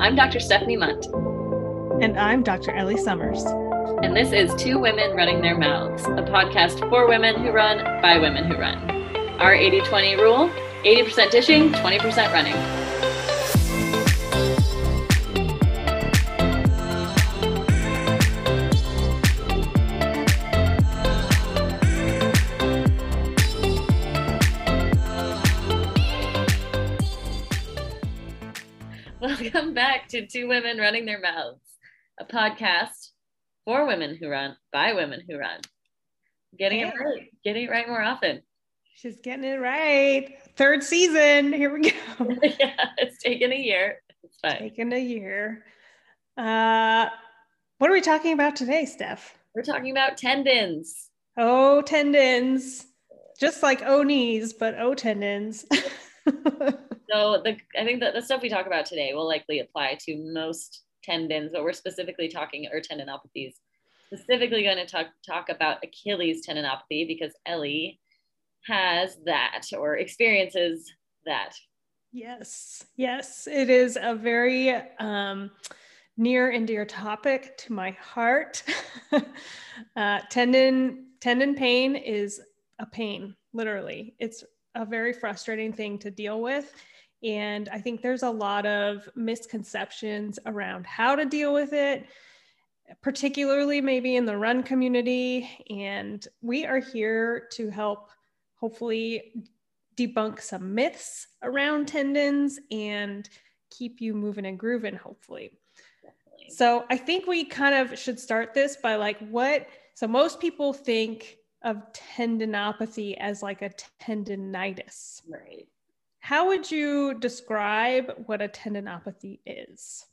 I'm Dr. Stephanie Munt. And I'm Dr. Ellie Summers. And this is Two Women Running Their Mouths, a podcast for women who run by women who run. Our 80 20 rule 80% dishing, 20% running. To Two Women Running Their Mouths, a podcast for women who run by women who run. Getting it right, getting it right more often. She's getting it right. Third season. Here we go. yeah, it's taken a year. It's fine. Taken a year. Uh, what are we talking about today, Steph? We're talking about tendons. Oh, tendons. Just like O knees, but O tendons. so the I think that the stuff we talk about today will likely apply to most tendons, but we're specifically talking or tendinopathies. Specifically going to talk talk about Achilles tendinopathy because Ellie has that or experiences that. Yes, yes, it is a very um, near and dear topic to my heart. uh, tendon tendon pain is a pain, literally. It's a very frustrating thing to deal with. And I think there's a lot of misconceptions around how to deal with it, particularly maybe in the run community. And we are here to help hopefully debunk some myths around tendons and keep you moving and grooving, hopefully. Definitely. So I think we kind of should start this by like what, so most people think of tendinopathy as like a tendonitis. Right. How would you describe what a tendinopathy is?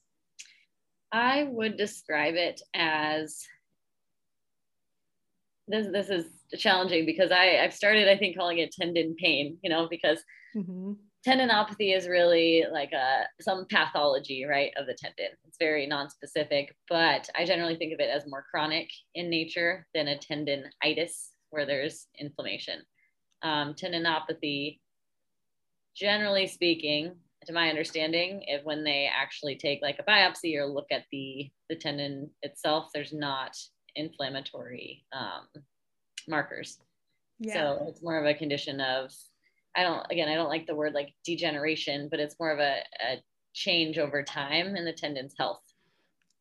I would describe it as this this is challenging because I I've started I think calling it tendon pain, you know, because mm-hmm. tendinopathy is really like a some pathology, right, of the tendon. It's very non-specific, but I generally think of it as more chronic in nature than a tendonitis where there's inflammation. Um, tendinopathy, generally speaking, to my understanding, if when they actually take like a biopsy or look at the the tendon itself, there's not inflammatory um, markers. Yeah. So it's more of a condition of, I don't, again, I don't like the word like degeneration, but it's more of a, a change over time in the tendon's health.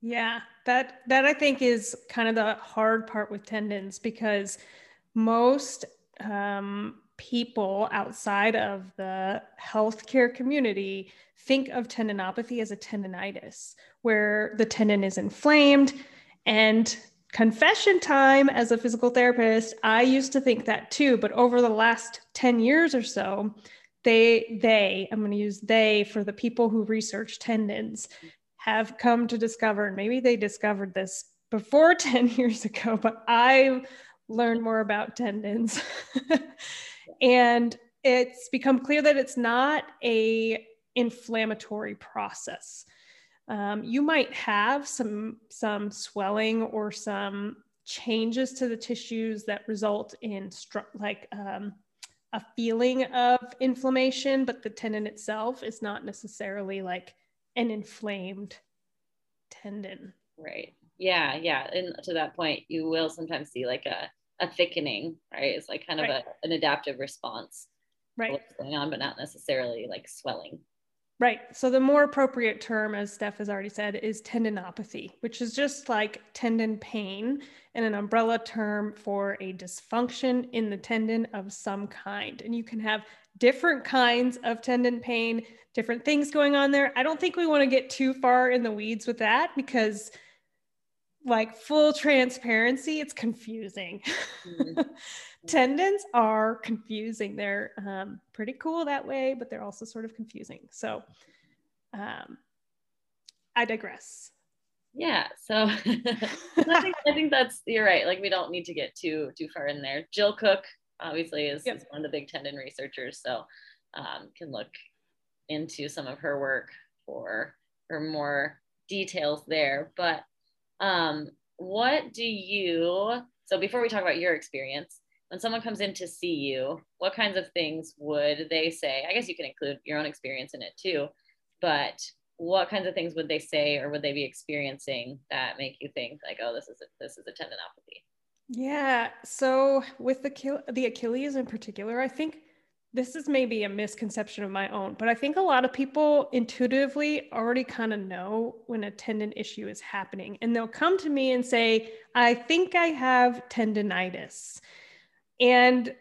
Yeah, that that I think is kind of the hard part with tendons because most um, people outside of the healthcare community think of tendinopathy as a tendonitis, where the tendon is inflamed and confession time as a physical therapist i used to think that too but over the last 10 years or so they they i'm going to use they for the people who research tendons have come to discover and maybe they discovered this before 10 years ago but i learned more about tendons and it's become clear that it's not a inflammatory process um, you might have some some swelling or some changes to the tissues that result in like um, a feeling of inflammation, but the tendon itself is not necessarily like an inflamed tendon. Right. Yeah. Yeah. And to that point, you will sometimes see like a, a thickening, right? It's like kind of right. a, an adaptive response. Right. What's going on, but not necessarily like swelling. Right. So the more appropriate term, as Steph has already said, is tendinopathy, which is just like tendon pain and an umbrella term for a dysfunction in the tendon of some kind. And you can have different kinds of tendon pain, different things going on there. I don't think we want to get too far in the weeds with that because like full transparency, it's confusing. Mm-hmm. Tendons are confusing. They're um, pretty cool that way, but they're also sort of confusing. So um, I digress. Yeah. So I, think, I think that's, you're right. Like we don't need to get too, too far in there. Jill Cook obviously is, yep. is one of the big tendon researchers. So um, can look into some of her work for, for more details there. But um, what do you, so before we talk about your experience, when someone comes in to see you, what kinds of things would they say? I guess you can include your own experience in it too, but what kinds of things would they say or would they be experiencing that make you think like, oh, this is a, this is a tendinopathy? Yeah. So with the the Achilles in particular, I think this is maybe a misconception of my own, but I think a lot of people intuitively already kind of know when a tendon issue is happening. And they'll come to me and say, I think I have tendonitis. And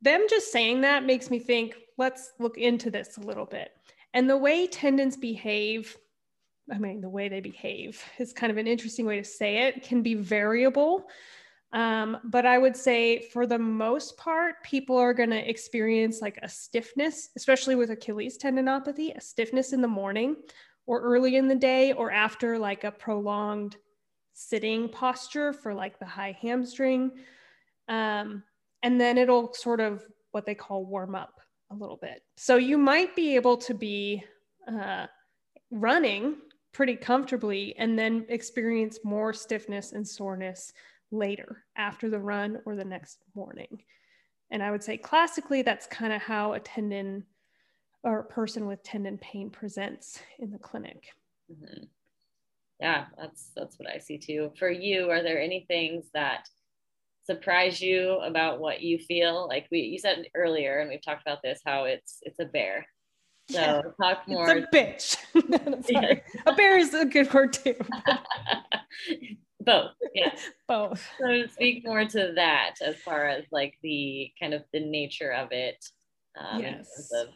them just saying that makes me think, let's look into this a little bit. And the way tendons behave, I mean, the way they behave is kind of an interesting way to say it, can be variable. Um, but I would say for the most part, people are going to experience like a stiffness, especially with Achilles tendinopathy, a stiffness in the morning or early in the day or after like a prolonged sitting posture for like the high hamstring. Um, and then it'll sort of what they call warm up a little bit. So you might be able to be uh, running pretty comfortably and then experience more stiffness and soreness later after the run or the next morning. And I would say classically, that's kind of how a tendon or a person with tendon pain presents in the clinic. Mm-hmm. Yeah, that's that's what I see too. For you, are there any things that surprise you about what you feel? Like we you said earlier, and we've talked about this, how it's it's a bear. So yeah, talk more. It's a bitch. no, a bear is a good word too. both yeah both. So speak more to that as far as like the kind of the nature of it um, yes. of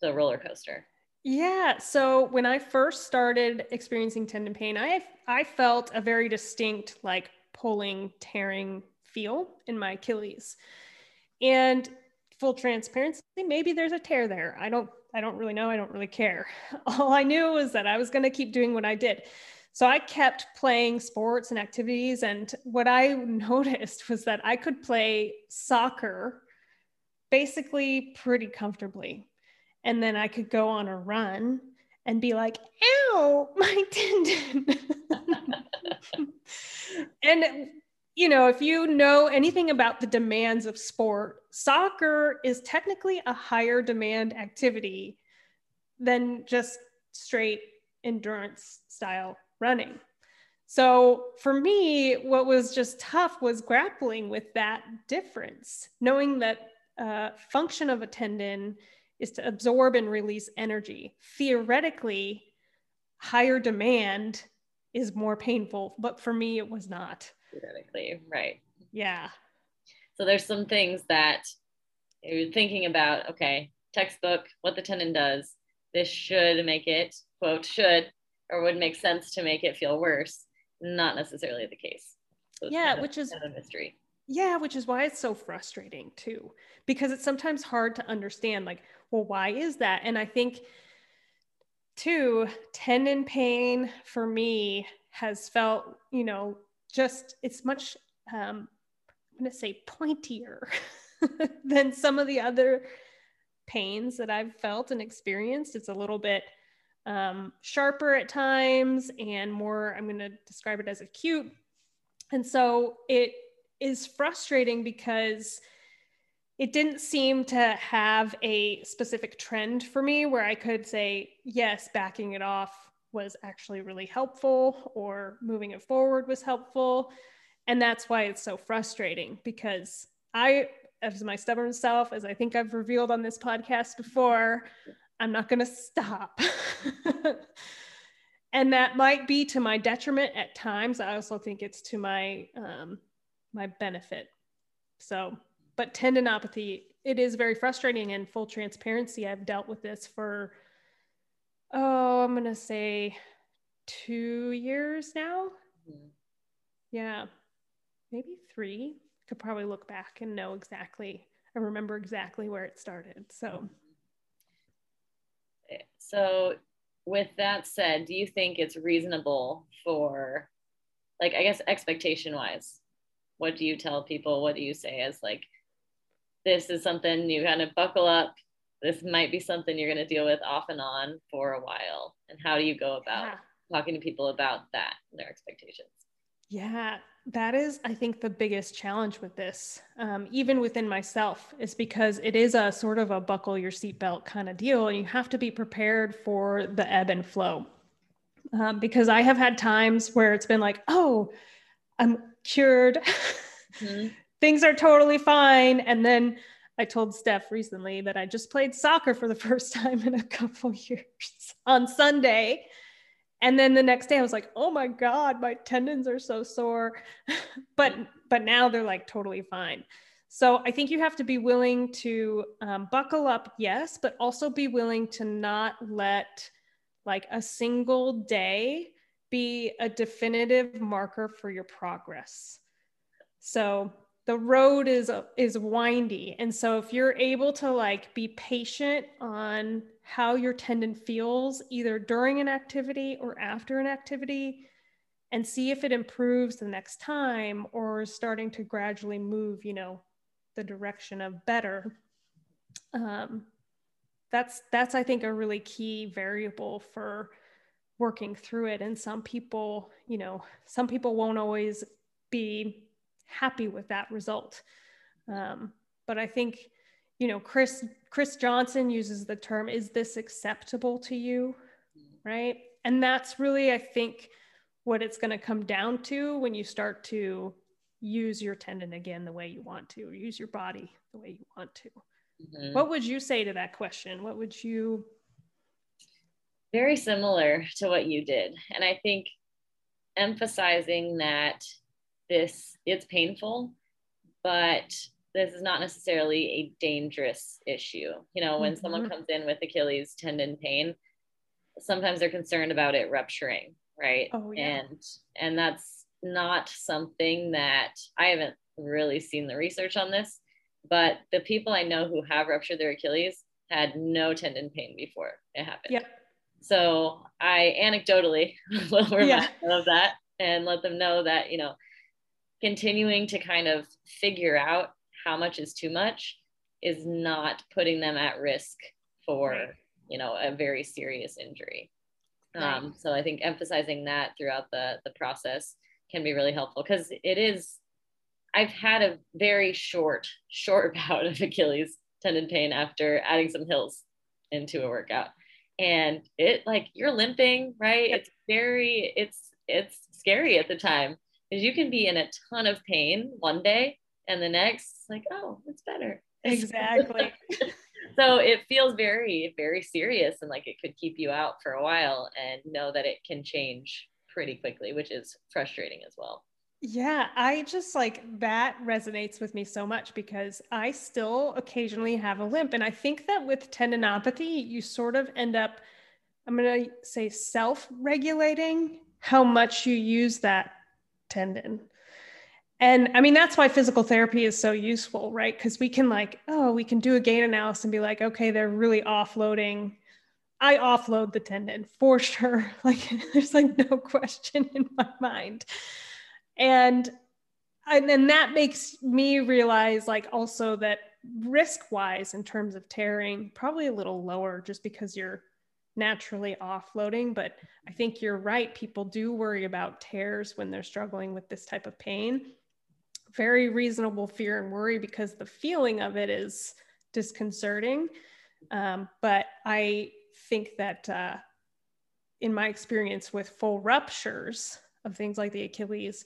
the roller coaster. Yeah so when i first started experiencing tendon pain i i felt a very distinct like pulling tearing feel in my achilles. And full transparency maybe there's a tear there. I don't i don't really know. I don't really care. All i knew was that i was going to keep doing what i did so I kept playing sports and activities. And what I noticed was that I could play soccer basically pretty comfortably. And then I could go on a run and be like, ow, my tendon. and, you know, if you know anything about the demands of sport, soccer is technically a higher demand activity than just straight endurance style running. So for me, what was just tough was grappling with that difference, knowing that uh, function of a tendon is to absorb and release energy. Theoretically, higher demand is more painful, but for me, it was not. Theoretically, right. Yeah. So there's some things that you're thinking about, okay, textbook, what the tendon does. This should make it, quote, should or would make sense to make it feel worse not necessarily the case. So yeah kind of, which is kind of a mystery. Yeah which is why it's so frustrating too because it's sometimes hard to understand like well why is that? And i think too tendon pain for me has felt you know just it's much um i'm going to say pointier than some of the other pains that i've felt and experienced. It's a little bit um, sharper at times and more, I'm going to describe it as acute. And so it is frustrating because it didn't seem to have a specific trend for me where I could say, yes, backing it off was actually really helpful or moving it forward was helpful. And that's why it's so frustrating because I, as my stubborn self, as I think I've revealed on this podcast before, I'm not going to stop. and that might be to my detriment at times. I also think it's to my um, my benefit. So, but tendinopathy, it is very frustrating. And full transparency, I've dealt with this for oh, I'm going to say two years now. Mm-hmm. Yeah, maybe three. Could probably look back and know exactly. I remember exactly where it started. So so with that said, do you think it's reasonable for like I guess expectation wise, what do you tell people? What do you say as like this is something you kind of buckle up. This might be something you're going to deal with off and on for a while. And how do you go about yeah. talking to people about that, their expectations? Yeah, that is, I think, the biggest challenge with this, um, even within myself, is because it is a sort of a buckle your seatbelt kind of deal. And you have to be prepared for the ebb and flow. um, because I have had times where it's been like, oh, I'm cured. Mm-hmm. Things are totally fine. And then I told Steph recently that I just played soccer for the first time in a couple years on Sunday. And then the next day I was like, "Oh my god, my tendons are so sore." but but now they're like totally fine. So I think you have to be willing to um, buckle up, yes, but also be willing to not let like a single day be a definitive marker for your progress. So the road is is windy. And so if you're able to like be patient on how your tendon feels either during an activity or after an activity and see if it improves the next time or is starting to gradually move you know the direction of better um, that's that's i think a really key variable for working through it. And some people you know some people won't always be happy with that result um, but i think you know chris chris johnson uses the term is this acceptable to you right and that's really i think what it's going to come down to when you start to use your tendon again the way you want to, or use your body the way you want to. Mm-hmm. What would you say to that question? What would you? Very similar to what you did. And I think emphasizing that this it's painful, but this is not necessarily a dangerous issue. You know, when mm-hmm. someone comes in with Achilles tendon pain, sometimes they're concerned about it rupturing, right? Oh, yeah. And and that's not something that I haven't really seen the research on this, but the people I know who have ruptured their Achilles had no tendon pain before it happened. Yep. So I anecdotally will remind yeah. them of that and let them know that, you know, continuing to kind of figure out how much is too much is not putting them at risk for, right. you know, a very serious injury. Right. Um, so I think emphasizing that throughout the, the process can be really helpful because it is I've had a very short, short bout of Achilles tendon pain after adding some hills into a workout. And it like you're limping, right? It's very, it's it's scary at the time because you can be in a ton of pain one day and the next like, oh, it's better. Exactly. so it feels very, very serious and like it could keep you out for a while and know that it can change pretty quickly, which is frustrating as well. Yeah, I just like that resonates with me so much because I still occasionally have a limp. And I think that with tendinopathy, you sort of end up, I'm going to say self regulating how much you use that tendon. And I mean, that's why physical therapy is so useful, right? Because we can, like, oh, we can do a gait analysis and be like, okay, they're really offloading I offload the tendon for sure. Like there's like no question in my mind. And and then that makes me realize like also that risk wise in terms of tearing probably a little lower just because you're naturally offloading but i think you're right people do worry about tears when they're struggling with this type of pain very reasonable fear and worry because the feeling of it is disconcerting um, but i think that uh, in my experience with full ruptures of things like the Achilles,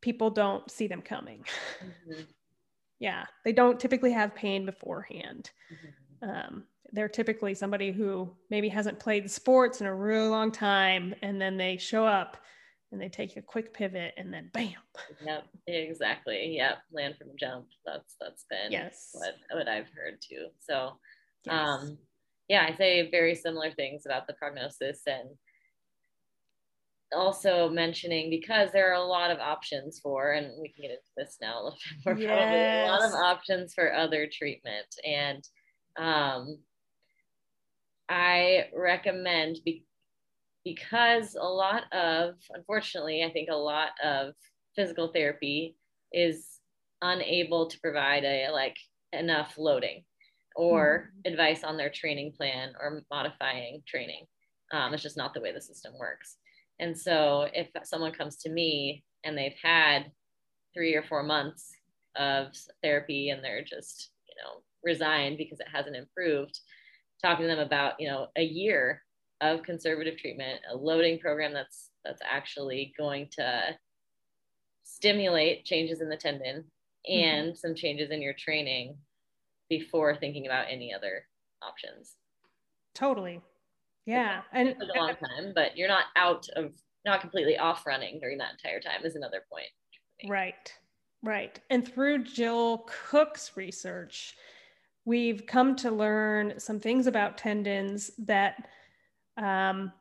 people don't see them coming. Mm-hmm. yeah, they don't typically have pain beforehand. Mm-hmm. Um, they're typically somebody who maybe hasn't played sports in a really long time, and then they show up and they take a quick pivot, and then bam. Yep, exactly. Yep, land from jump. That's that's been yes what what I've heard too. So, yes. um, yeah, I say very similar things about the prognosis and also mentioning because there are a lot of options for, and we can get into this now a little bit more, yes. probably a lot of options for other treatment. And um, I recommend be- because a lot of, unfortunately, I think a lot of physical therapy is unable to provide a like enough loading or mm-hmm. advice on their training plan or modifying training. Um, it's just not the way the system works. And so if someone comes to me and they've had three or four months of therapy and they're just, you know, resigned because it hasn't improved, talking to them about, you know, a year of conservative treatment, a loading program that's that's actually going to stimulate changes in the tendon mm-hmm. and mm-hmm. some changes in your training before thinking about any other options. Totally. Yeah. and a long time, but you're not out of not completely off running during that entire time is another point. Right. Right. And through Jill Cook's research, we've come to learn some things about tendons that um,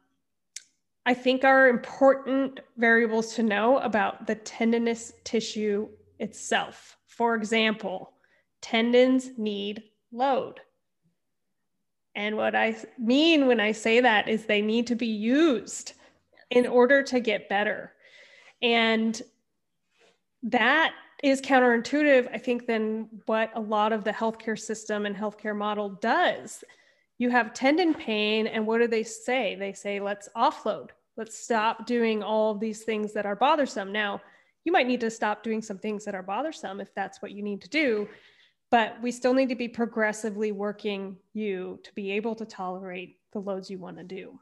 I think are important variables to know about the tendinous tissue itself. For example, tendons need load. And what I mean when I say that is they need to be used in order to get better. And that is counterintuitive, I think, than what a lot of the healthcare system and healthcare model does. You have tendon pain, and what do they say? They say, let's offload, let's stop doing all of these things that are bothersome. Now, you might need to stop doing some things that are bothersome if that's what you need to do, but we still need to be progressively working you to be able to tolerate the loads you want to do.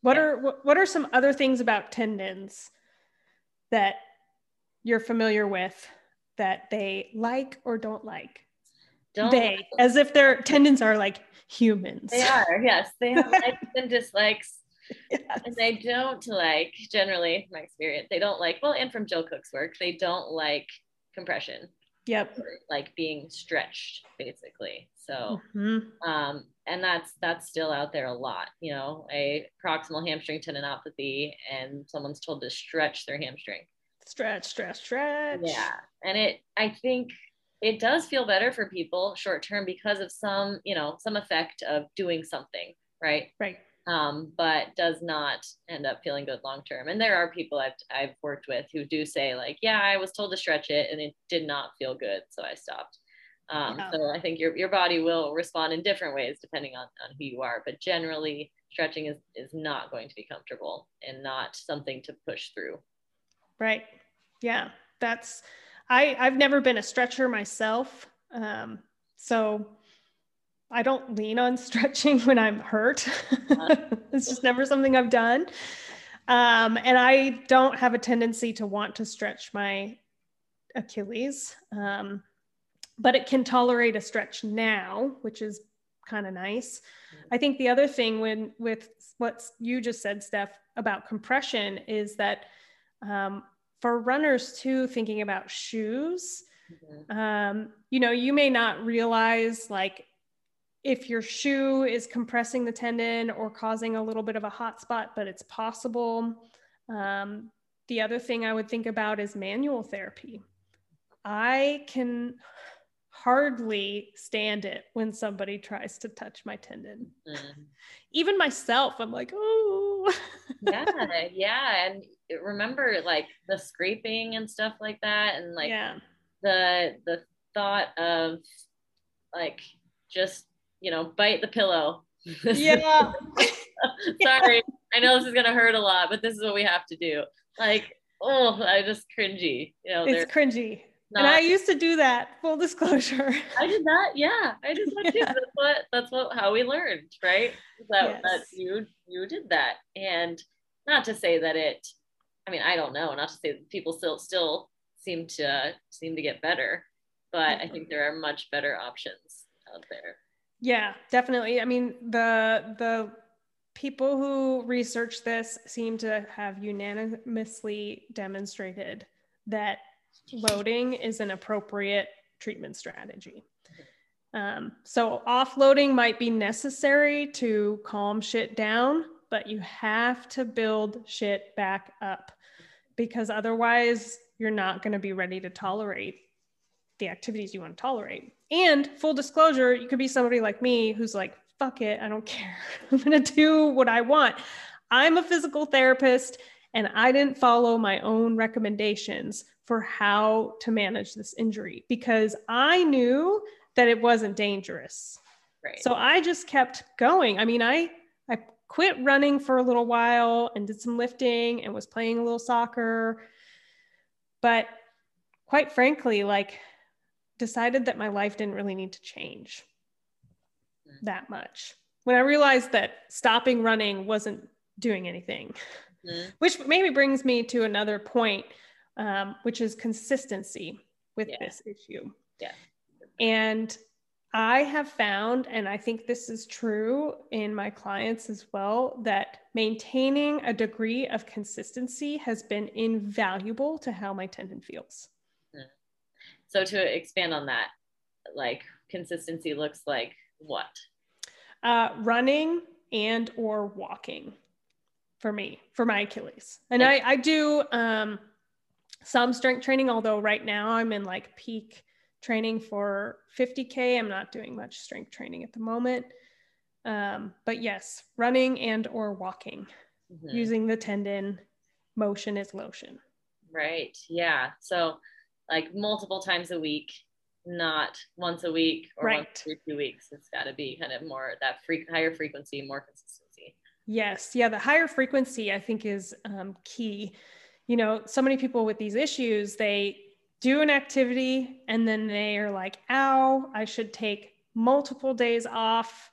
What are what are some other things about tendons that you're familiar with that they like or don't like? Don't they, like as if their tendons are like humans. They are, yes. They have likes and dislikes. Yes. And they don't like, generally, my experience, they don't like, well, and from Jill Cook's work, they don't like compression. Yep. Like being stretched, basically. So, mm-hmm. um, and that's that's still out there a lot. You know, a proximal hamstring tendinopathy, and someone's told to stretch their hamstring. Stretch, stretch, stretch. Yeah, and it, I think, it does feel better for people short term because of some, you know, some effect of doing something, right? Right. Um, but does not end up feeling good long term. And there are people I've I've worked with who do say like, yeah, I was told to stretch it and it did not feel good, so I stopped. Um, yeah. So I think your, your body will respond in different ways depending on, on who you are, but generally stretching is, is not going to be comfortable and not something to push through. Right. Yeah. That's, I, I've never been a stretcher myself. Um, so I don't lean on stretching when I'm hurt. It's just never something I've done. Um, and I don't have a tendency to want to stretch my Achilles. Um, but it can tolerate a stretch now, which is kind of nice. Mm-hmm. I think the other thing when with what you just said, Steph, about compression is that um, for runners too, thinking about shoes, mm-hmm. um, you know, you may not realize like if your shoe is compressing the tendon or causing a little bit of a hot spot, but it's possible. Um, the other thing I would think about is manual therapy. I can hardly stand it when somebody tries to touch my tendon. Mm. Even myself, I'm like, oh. yeah, yeah. And remember like the scraping and stuff like that. And like yeah. the the thought of like just, you know, bite the pillow. Yeah. Sorry. I know this is gonna hurt a lot, but this is what we have to do. Like, oh, I just cringy. You know, it's cringy. Not, and I used to do that. Full disclosure. I did that. Yeah, I did that too. Yeah. That's what. That's what. How we learned, right? That yes. that you you did that, and not to say that it. I mean, I don't know. Not to say that people still still seem to seem to get better, but I think there are mm-hmm. much better options out there. Yeah, definitely. I mean, the the people who research this seem to have unanimously demonstrated that loading is an appropriate treatment strategy. Um, so offloading might be necessary to calm shit down, but you have to build shit back up because otherwise you're not going to be ready to tolerate the activities you want to tolerate. And full disclosure, you could be somebody like me who's like, fuck it, I don't care. I'm going to do what I want. I'm a physical therapist and I didn't follow my own recommendations for how to manage this injury because I knew that it wasn't dangerous. Right. So I just kept going. I mean, I I quit running for a little while and did some lifting and was playing a little soccer. But quite frankly, like decided that my life didn't really need to change that much. when I realized that stopping running wasn't doing anything, mm-hmm. which maybe brings me to another point, um, which is consistency with yeah. this issue. Yeah. And I have found, and I think this is true in my clients as well, that maintaining a degree of consistency has been invaluable to how my tendon feels. Hmm. So, to expand on that, like consistency looks like what? Uh, running and or walking for me, for my Achilles. And I, I do um, some strength training, although right now I'm in like peak training for 50k i'm not doing much strength training at the moment. Um, but yes running and or walking mm-hmm. using the tendon motion is lotion. Right. Yeah. So like multiple times a week not once a week or right. once every two weeks it's got to be kind of more that free, higher frequency more consistency. Yes. Yeah the higher frequency i think is um, key you know so many people with these issues they do an activity and then they are like, ow, I should take multiple days off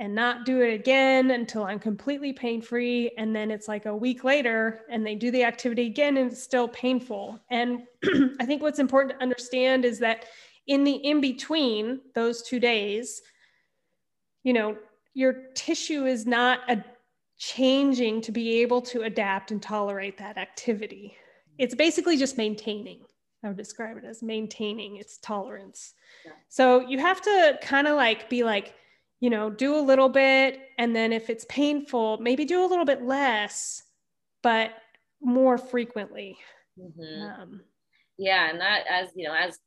and not do it again until I'm completely pain free. And then it's like a week later and they do the activity again and it's still painful. And I think what's important to understand is that in the in between those two days, you know, your tissue is not a changing to be able to adapt and tolerate that activity. It's basically just maintaining. I would describe it as maintaining its tolerance. Yeah. So you have to kind of like be like, you know, do a little bit. And then if it's painful, maybe do a little bit less, but more frequently. Mm-hmm. Um, yeah. And that, as you know, as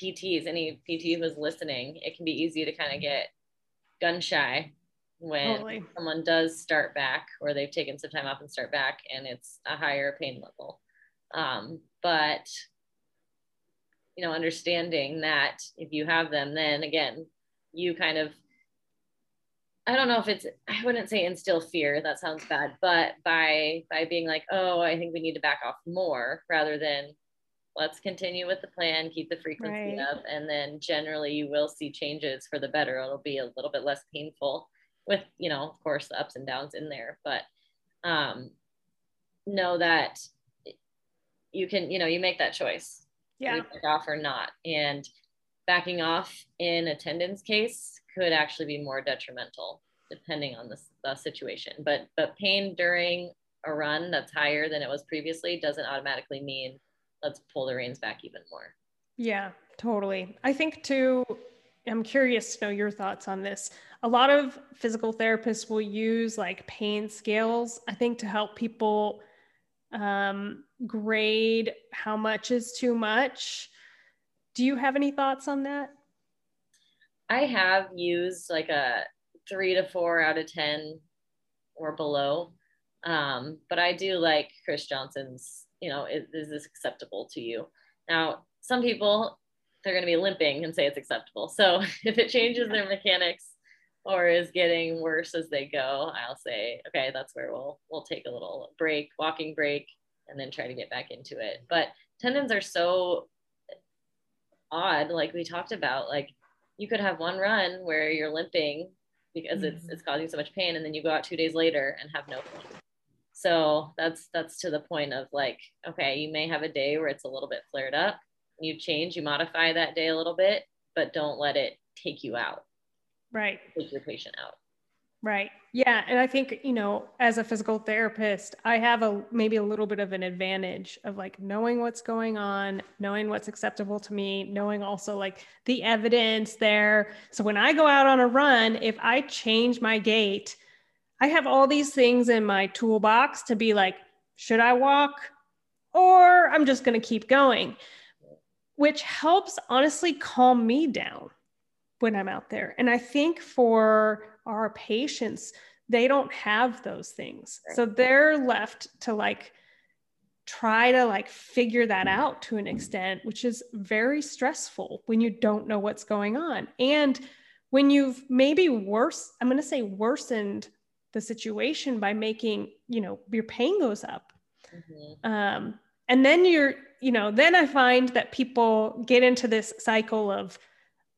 PTs, any PT who's listening, it can be easy to kind of get gun shy when totally. someone does start back or they've taken some time off and start back and it's a higher pain level. Um, but you know understanding that if you have them then again you kind of i don't know if it's i wouldn't say instill fear that sounds bad but by by being like oh i think we need to back off more rather than let's continue with the plan keep the frequency right. up and then generally you will see changes for the better it'll be a little bit less painful with you know of course the ups and downs in there but um know that you can you know you make that choice yeah. back off or not. And backing off in attendance case could actually be more detrimental depending on the, the situation. But but pain during a run that's higher than it was previously doesn't automatically mean let's pull the reins back even more. Yeah, totally. I think too, I'm curious to know your thoughts on this. A lot of physical therapists will use like pain scales, I think, to help people um, grade how much is too much. Do you have any thoughts on that? I have used like a three to four out of 10 or below. Um, but I do like Chris Johnson's, you know, is, is this acceptable to you? Now, some people, they're going to be limping and say it's acceptable. So if it changes their mechanics or is getting worse as they go, I'll say, okay, that's where we'll we'll take a little break, walking break, and then try to get back into it. But tendons are so odd, like we talked about. Like you could have one run where you're limping because mm-hmm. it's it's causing so much pain, and then you go out two days later and have no pain. So that's that's to the point of like, okay, you may have a day where it's a little bit flared up. You change, you modify that day a little bit, but don't let it take you out. Right. Take your patient out. Right. Yeah and i think you know as a physical therapist i have a maybe a little bit of an advantage of like knowing what's going on knowing what's acceptable to me knowing also like the evidence there. So when i go out on a run if i change my gait i have all these things in my toolbox to be like should i walk or i'm just going to keep going which helps honestly calm me down when I'm out there. And I think for our patients, they don't have those things. Right. So they're left to like try to like figure that out to an extent, which is very stressful when you don't know what's going on. And when you've maybe worse, I'm going to say worsened the situation by making, you know, your pain goes up. Mm-hmm. Um, and then you're, you know, then I find that people get into this cycle of,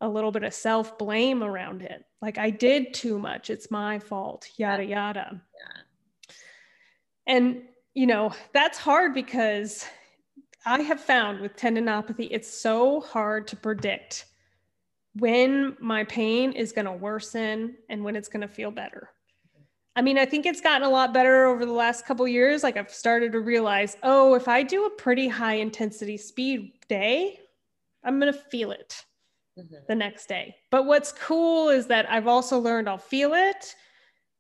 a little bit of self blame around it. Like I did too much. It's my fault, yada, yada. Yeah. And, you know, that's hard because I have found with tendinopathy, it's so hard to predict when my pain is going to worsen and when it's going to feel better. I mean, I think it's gotten a lot better over the last couple years. Like I've started to realize, oh, if I do a pretty high intensity speed day, I'm going to feel it mm-hmm. the next day. But what's cool is that I've also learned I'll feel it.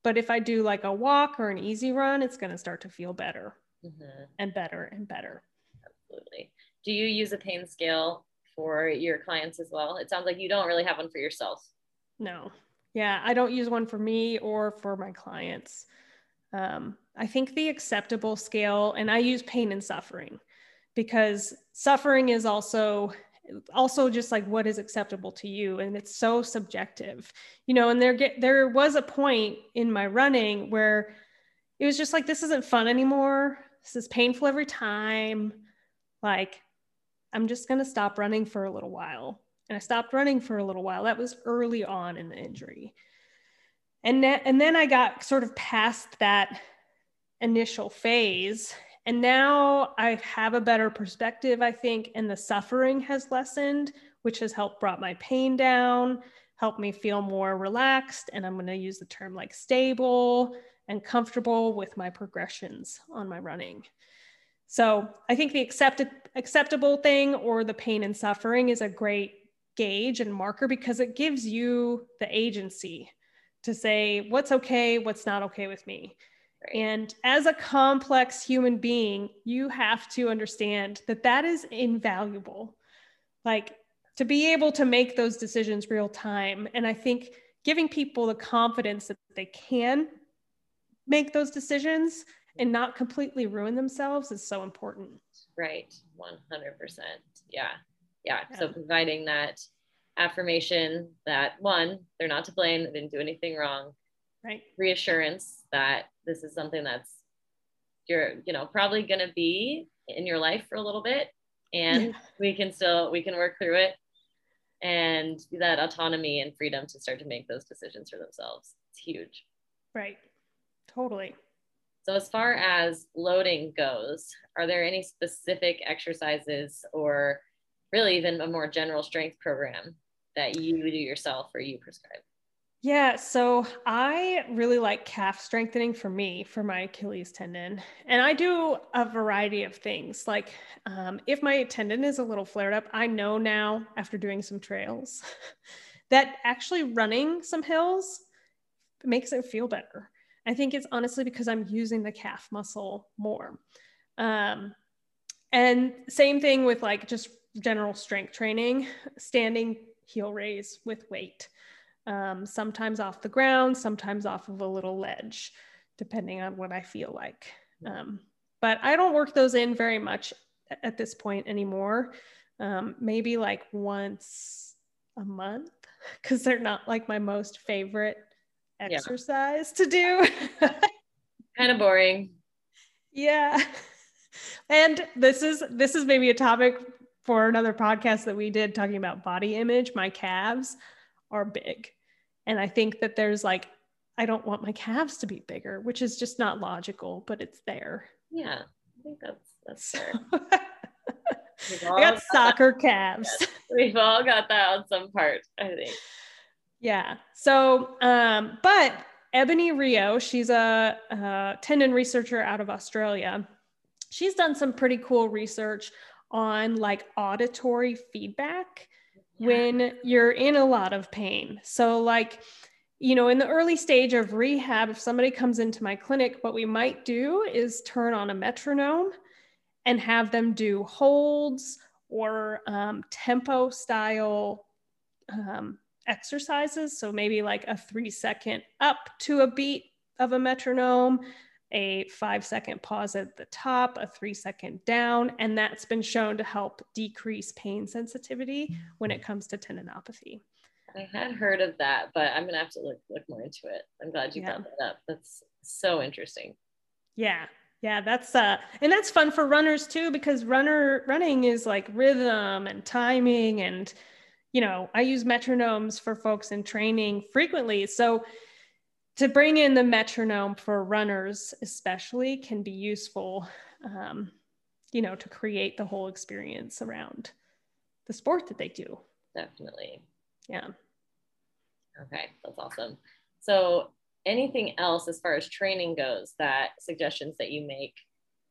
But if I do like a walk or an easy run, it's going to start to feel better mm-hmm. and better and better. Absolutely. Do you use a pain scale for your clients as well? It sounds like you don't really have one for yourself. No. Yeah, I don't use one for me or for my clients. Um, I think the acceptable scale, and I use pain and suffering because suffering is also also just like what is acceptable to you and it's so subjective you know and there get there was a point in my running where it was just like this isn't fun anymore. This is painful every time. Like i'm just going to stop running for a little while and i stopped running for a little while that was early on in the injury and and then i got sort of past that initial phase and now I have a better perspective, I think, and the suffering has lessened, which has helped brought my pain down, helped me feel more relaxed. And I'm going to use the term like stable and comfortable with my progressions on my running. So I think the accepted, acceptable thing or the pain and suffering is a great gauge and marker because it gives you the agency to say what's okay, what's not okay with me. And as a complex human being, you have to understand that that is invaluable. Like to be able to make those decisions real time. And I think giving people the confidence that they can make those decisions and not completely ruin themselves is so important. Right. 100%. Yeah. Yeah. yeah. So providing that affirmation that one, they're not to blame, they didn't do anything wrong. Right. Reassurance that this is something that's you're you know probably going to be in your life for a little bit and yeah. we can still we can work through it and that autonomy and freedom to start to make those decisions for themselves it's huge right totally so as far as loading goes are there any specific exercises or really even a more general strength program that you do yourself or you prescribe yeah, so I really like calf strengthening for me for my Achilles tendon. And I do a variety of things. Like um, if my tendon is a little flared up, I know now after doing some trails that actually running some hills makes it feel better. I think it's honestly because I'm using the calf muscle more. Um, and same thing with like just general strength training, standing heel raise with weight um, sometimes off the ground, sometimes off of a little ledge, depending on what I feel like. Um, but I don't work those in very much at this point anymore. Um, maybe like once a month, because they're not like my most favorite exercise yeah. to do. kind of boring. Yeah. And this is this is maybe a topic for another podcast that we did talking about body image. My calves are big. And I think that there's like, I don't want my calves to be bigger, which is just not logical, but it's there. Yeah, I think that's that's fair. I got soccer that. calves. Yes. We've all got that on some part, I think. Yeah. So, um, but Ebonie Rio, she's a, a tendon researcher out of Australia. She's done some pretty cool research on like auditory feedback when you're in a lot of pain. So, like, you know, in the early stage of rehab, if somebody comes into my clinic, what we might do is turn on a metronome and have them do holds or um, tempo style um, exercises. So, maybe like a three second up to a beat of a metronome, a five second pause at the top, a three second down, and that's been shown to help decrease pain sensitivity when it comes to tendinopathy. I had heard of that, but I'm gonna have to look look more into it. I'm glad you yeah. brought that up. That's so interesting. Yeah, yeah, that's uh, and that's fun for runners too because runner running is like rhythm and timing and you know, I use metronomes for folks in training frequently. So to bring in the metronome for runners, especially, can be useful, um, you know, to create the whole experience around the sport that they do. Definitely. Yeah. Okay, that's awesome. So, anything else as far as training goes that suggestions that you make?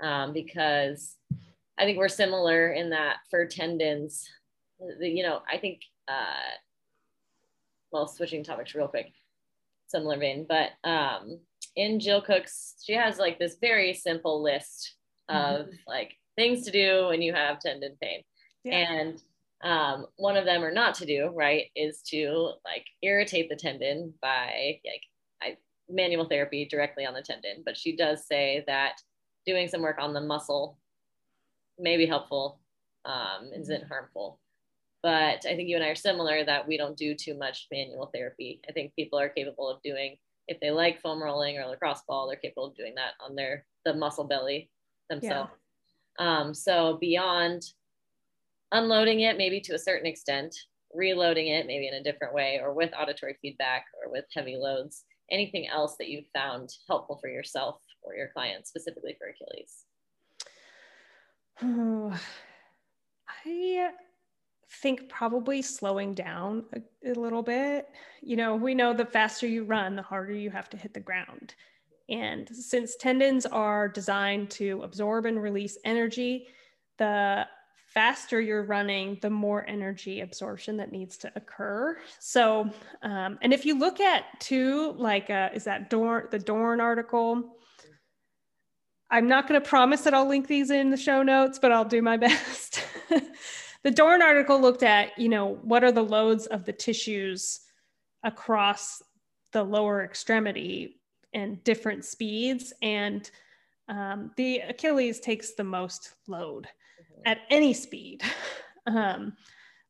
Um, because I think we're similar in that for tendons, you know, I think uh, well, switching topics real quick, similar vein, but um, in Jill Cook's, she has like this very simple list of mm-hmm. like things to do when you have tendon pain. Yeah. And um, one of them or not to do, right, is to like irritate the tendon by like I, manual therapy directly on the tendon. But she does say that doing some work on the muscle may be helpful, um, isn't mm-hmm. harmful but I think you and I are similar that we don't do too much manual therapy. I think people are capable of doing if they like foam rolling or lacrosse ball, they're capable of doing that on their the muscle belly themselves. Yeah. Um, so beyond unloading it, maybe to a certain extent, reloading it maybe in a different way, or with auditory feedback or with heavy loads. Anything else that you've found helpful for yourself or your clients, specifically for Achilles? Oh, I think probably slowing down a, a, little bit. You know, we know the faster you run, the harder you have to hit the ground. And since tendons are designed to absorb and release energy, the faster you're running, the more energy absorption that needs to occur. So, um, and if you look at too, like, uh, is that Dorn, the Dorn article? I'm not going to promise that I'll link these in the show notes, but I'll do my best the Dorn article looked at, you know, what are the loads of the tissues across the lower extremity and different speeds. And um, the Achilles takes the most load mm-hmm. at any speed. um,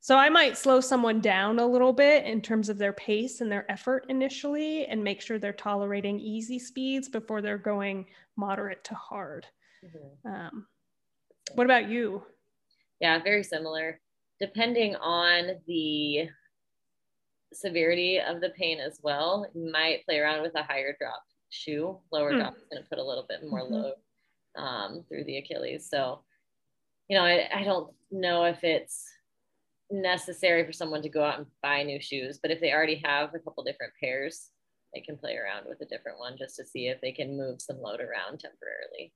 so I might slow someone down a little bit in terms of their pace and their effort initially and make sure they're tolerating easy speeds before they're going moderate to hard. Mm-hmm. Um, what about you? Yeah, very similar. Depending on the severity of the pain as well, you might play around with a higher drop shoe. Lower hmm. drop is going to put a little bit more mm-hmm. load um, through the Achilles. So, you know, I, I don't know if it's necessary for someone to go out and buy new shoes, but if they already have a couple different pairs, they can play around with a different one just to see if they can move some load around temporarily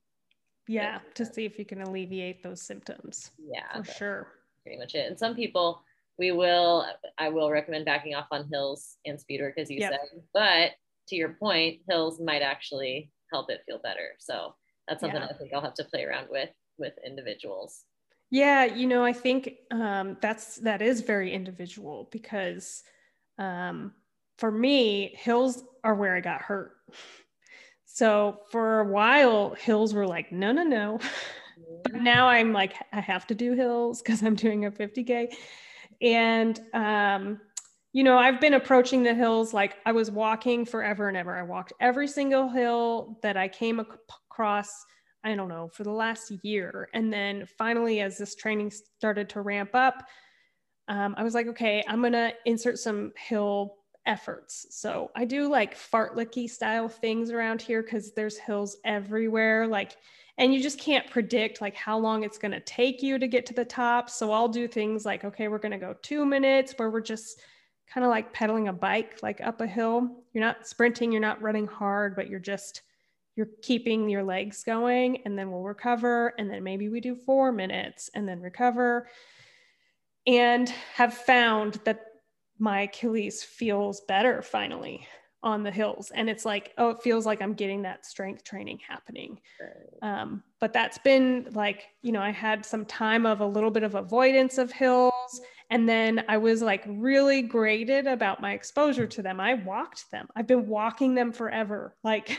yeah to see if you can alleviate those symptoms yeah for sure. pretty much it. And some people we will i will recommend backing off on hills and speed work as you yep. said but to your point hills might actually help it feel better. So that's something yeah. i think i'll have to play around with with individuals. Yeah you know i think um, that's that is very individual because um, for me hills are where i got hurt so for a while, hills were like, no, no, no. but now I'm like, I have to do hills because I'm doing a 50K. And, um, you know, I've been approaching the hills like I was walking forever and ever. I walked every single hill that I came across, I don't know, for the last year. And then finally, as this training started to ramp up, um, I was like, okay, I'm going to insert some hill efforts. So I do like fartlek-y style things around here because there's hills everywhere. Like, and you just can't predict like how long it's going to take you to get to the top. So I'll do things like, okay, we're going to go two minutes where we're just kind of like pedaling a bike, like up a hill. You're not sprinting, you're not running hard, but you're just, you're keeping your legs going and then we'll recover. And then maybe we do four minutes and then recover and have found that my Achilles feels better finally on the hills. And it's like, oh, it feels like I'm getting that strength training happening. Right. Um, but that's been like, you know, I had some time of a little bit of avoidance of hills. And then I was like really graded about my exposure to them. I walked them. I've been walking them forever. Like,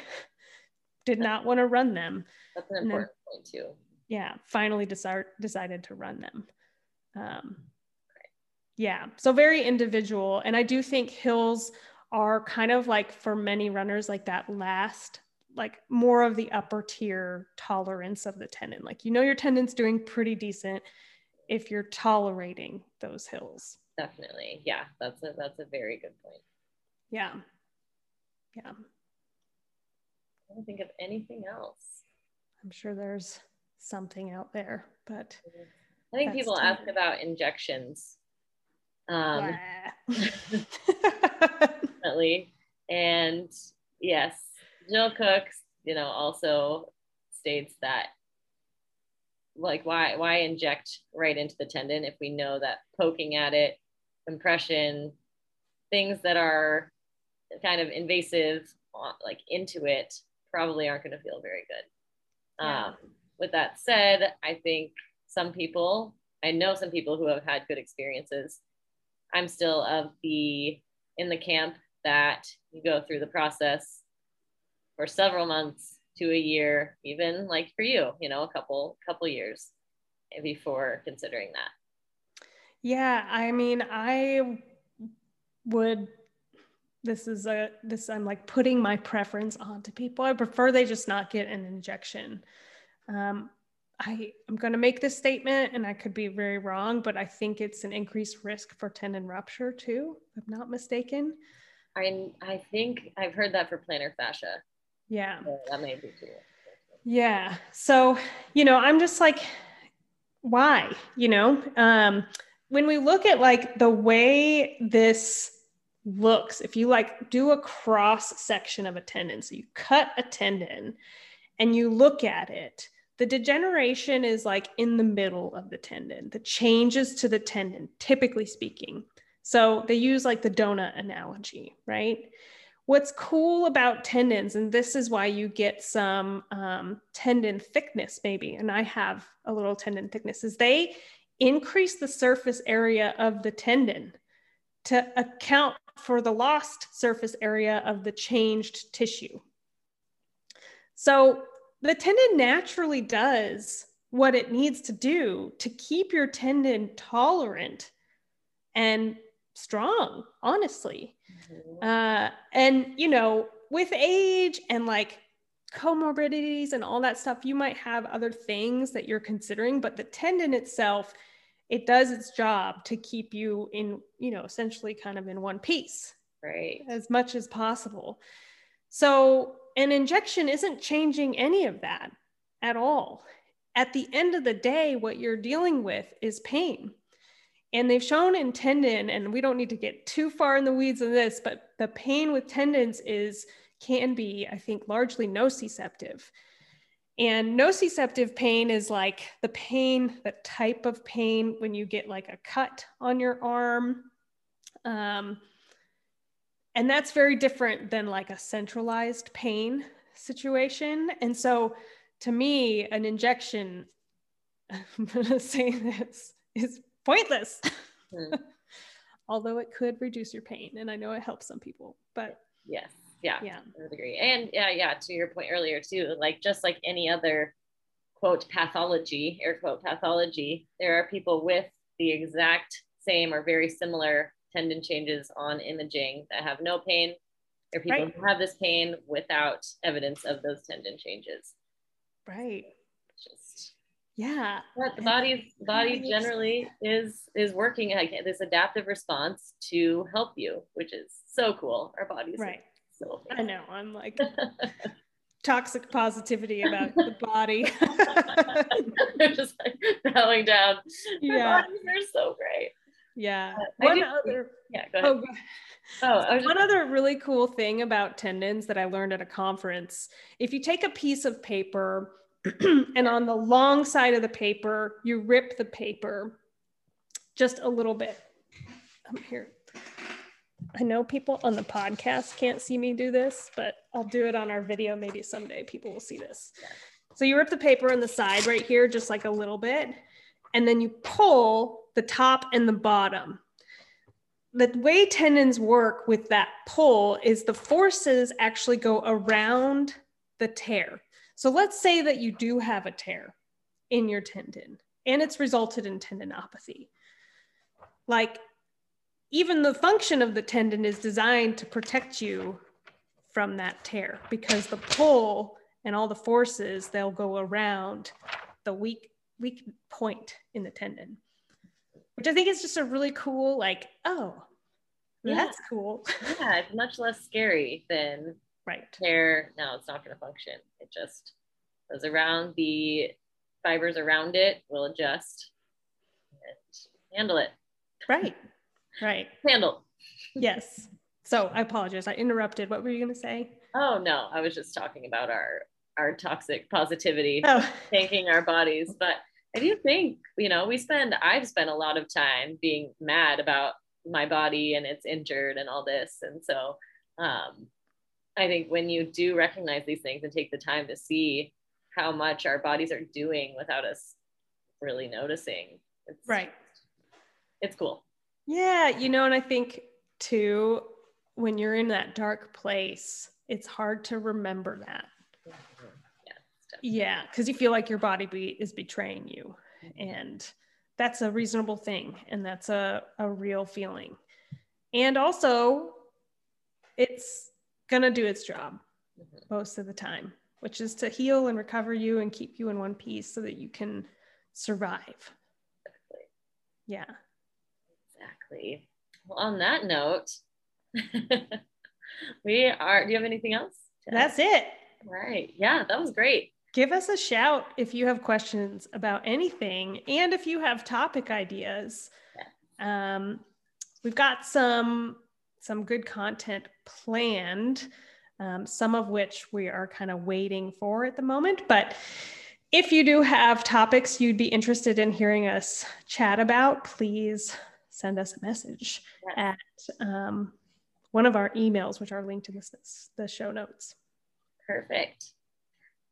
did not want to run them. That's an important then, point too. Yeah, finally decided decided to run them. Um, yeah. So very individual. And I do think hills are kind of like for many runners, like that last, like more of the upper tier tolerance of the tendon. Like, you know, your tendon's doing pretty decent if you're tolerating those hills. definitely yeah that's a that's a very good point yeah yeah I don't think of anything else. I'm sure there's something out there, but I think people ask about injections. Um, definitely. And yes, Jill Cooks, you know, also states that like why why inject right into the tendon if we know that poking at it, compression, things that are kind of invasive like into it probably aren't going to feel very good. Yeah. Um, with that said, I think some people, I know some people who have had good experiences. I'm still of the in the camp that you go through the process for several months to a year, even like for you, you know, a couple couple years before considering that. Yeah, I mean, I would this is a this i'm like putting my preference onto people i prefer they just not get an injection um, i i'm going to make this statement and i could be very wrong but i think it's an increased risk for tendon rupture too if i'm not mistaken. I i think i've heard that for plantar fascia. Yeah. So that may be too. Yeah. So you know i'm just like why you know? Um when we look at like the way this looks if you like do a cross section of a tendon so you cut a tendon and you look at it the degeneration is like in the middle of the tendon. The changes to the tendon typically speaking. So they use like the donut analogy right? What's cool about tendons and this is why you get some um, tendon thickness maybe and i have a little tendon thickness is they increase the surface area of the tendon to account for the lost surface area of the changed tissue. So the tendon naturally does what it needs to do to keep your tendon tolerant and strong, honestly. Mm-hmm. Uh, and, you know, with age and like comorbidities and all that stuff, you might have other things that you're considering, but the tendon itself it does its job to keep you in, you know, essentially kind of in one piece. Right. As much as possible. So an injection isn't changing any of that at all. At the end of the day, what you're dealing with is pain. And they've shown in tendon, and we don't need to get too far in the weeds of this, but the pain with tendons is can be, I think, largely nociceptive. And nociceptive pain is like the pain, the type of pain when you get like a cut on your arm. Um, and that's very different than like a centralized pain situation. And so to me, an injection, I'm going to say this, is pointless. Mm. Although it could reduce your pain. And I know it helps some people, but yes yeah yeah i would agree and yeah yeah to your point earlier too like just like any other quote pathology air quote pathology there are people with the exact same or very similar tendon changes on imaging that have no pain there are people right. who have this pain without evidence of those tendon changes right just yeah but the body's body generally is is working like this adaptive response to help you which is so cool our bodies right so I know. I'm like toxic positivity about the body. They're just like bowing down. Yeah. They're so great. Yeah. One other yeah. Oh, oh one other really cool thing about tendons that I learned at a conference. If you take a piece of paper and on the long side of the paper, you rip the paper just a little bit. I'm here. I know people on the podcast can't see me do this, but I'll do it on our video. Maybe someday people will see this. So you rip the paper on the side right here, just like a little bit, and then you pull the top and the bottom. The way tendons work with that pull is the forces actually go around the tear. So let's say that you do have a tear in your tendon and it's resulted in tendinopathy. Like even the function of the tendon is designed to protect you from that tear because the pull and all the forces they'll go around the weak weak point in the tendon which I think is just a really cool, like, oh, yeah. that's cool. yeah, it's much less scary than right hair. No, it's not going to function. It just goes around the fibers around it will adjust and handle it. Right. Right. handle. yes. So I apologize. I interrupted. What were you going to say? Oh no, I was just talking about our our toxic positivity, oh. thanking our bodies. But I do think, you know, we spend I've spent a lot of time being mad about my body and it's injured and all this. And so um I think when you do recognize these things and take the time to see how much our bodies are doing without us really noticing, it's right. It's cool. Yeah, you know, and I think too, when you're in that dark place, it's hard to remember that. Yeah, because you feel like your body be, is betraying you. Mm-hmm. And that's a reasonable thing. And that's a, a real feeling. And also, it's going to do its job mm-hmm. most of the time, which is to heal and recover you and keep you in one piece so that you can survive. Exactly. Yeah. Exactly. Well, on that note, we are. Do you have anything else? That's it. Right. Yeah, that was great. Give us a shout if you have questions about anything and if you have topic ideas. Yeah. Um, we've got some some good content planned, um, some of which we are kind of waiting for at the moment. But if you do have topics you'd be interested in hearing us chat about, please send us a message yes. at um, one of our emails, which are linked in this, the show notes. Perfect.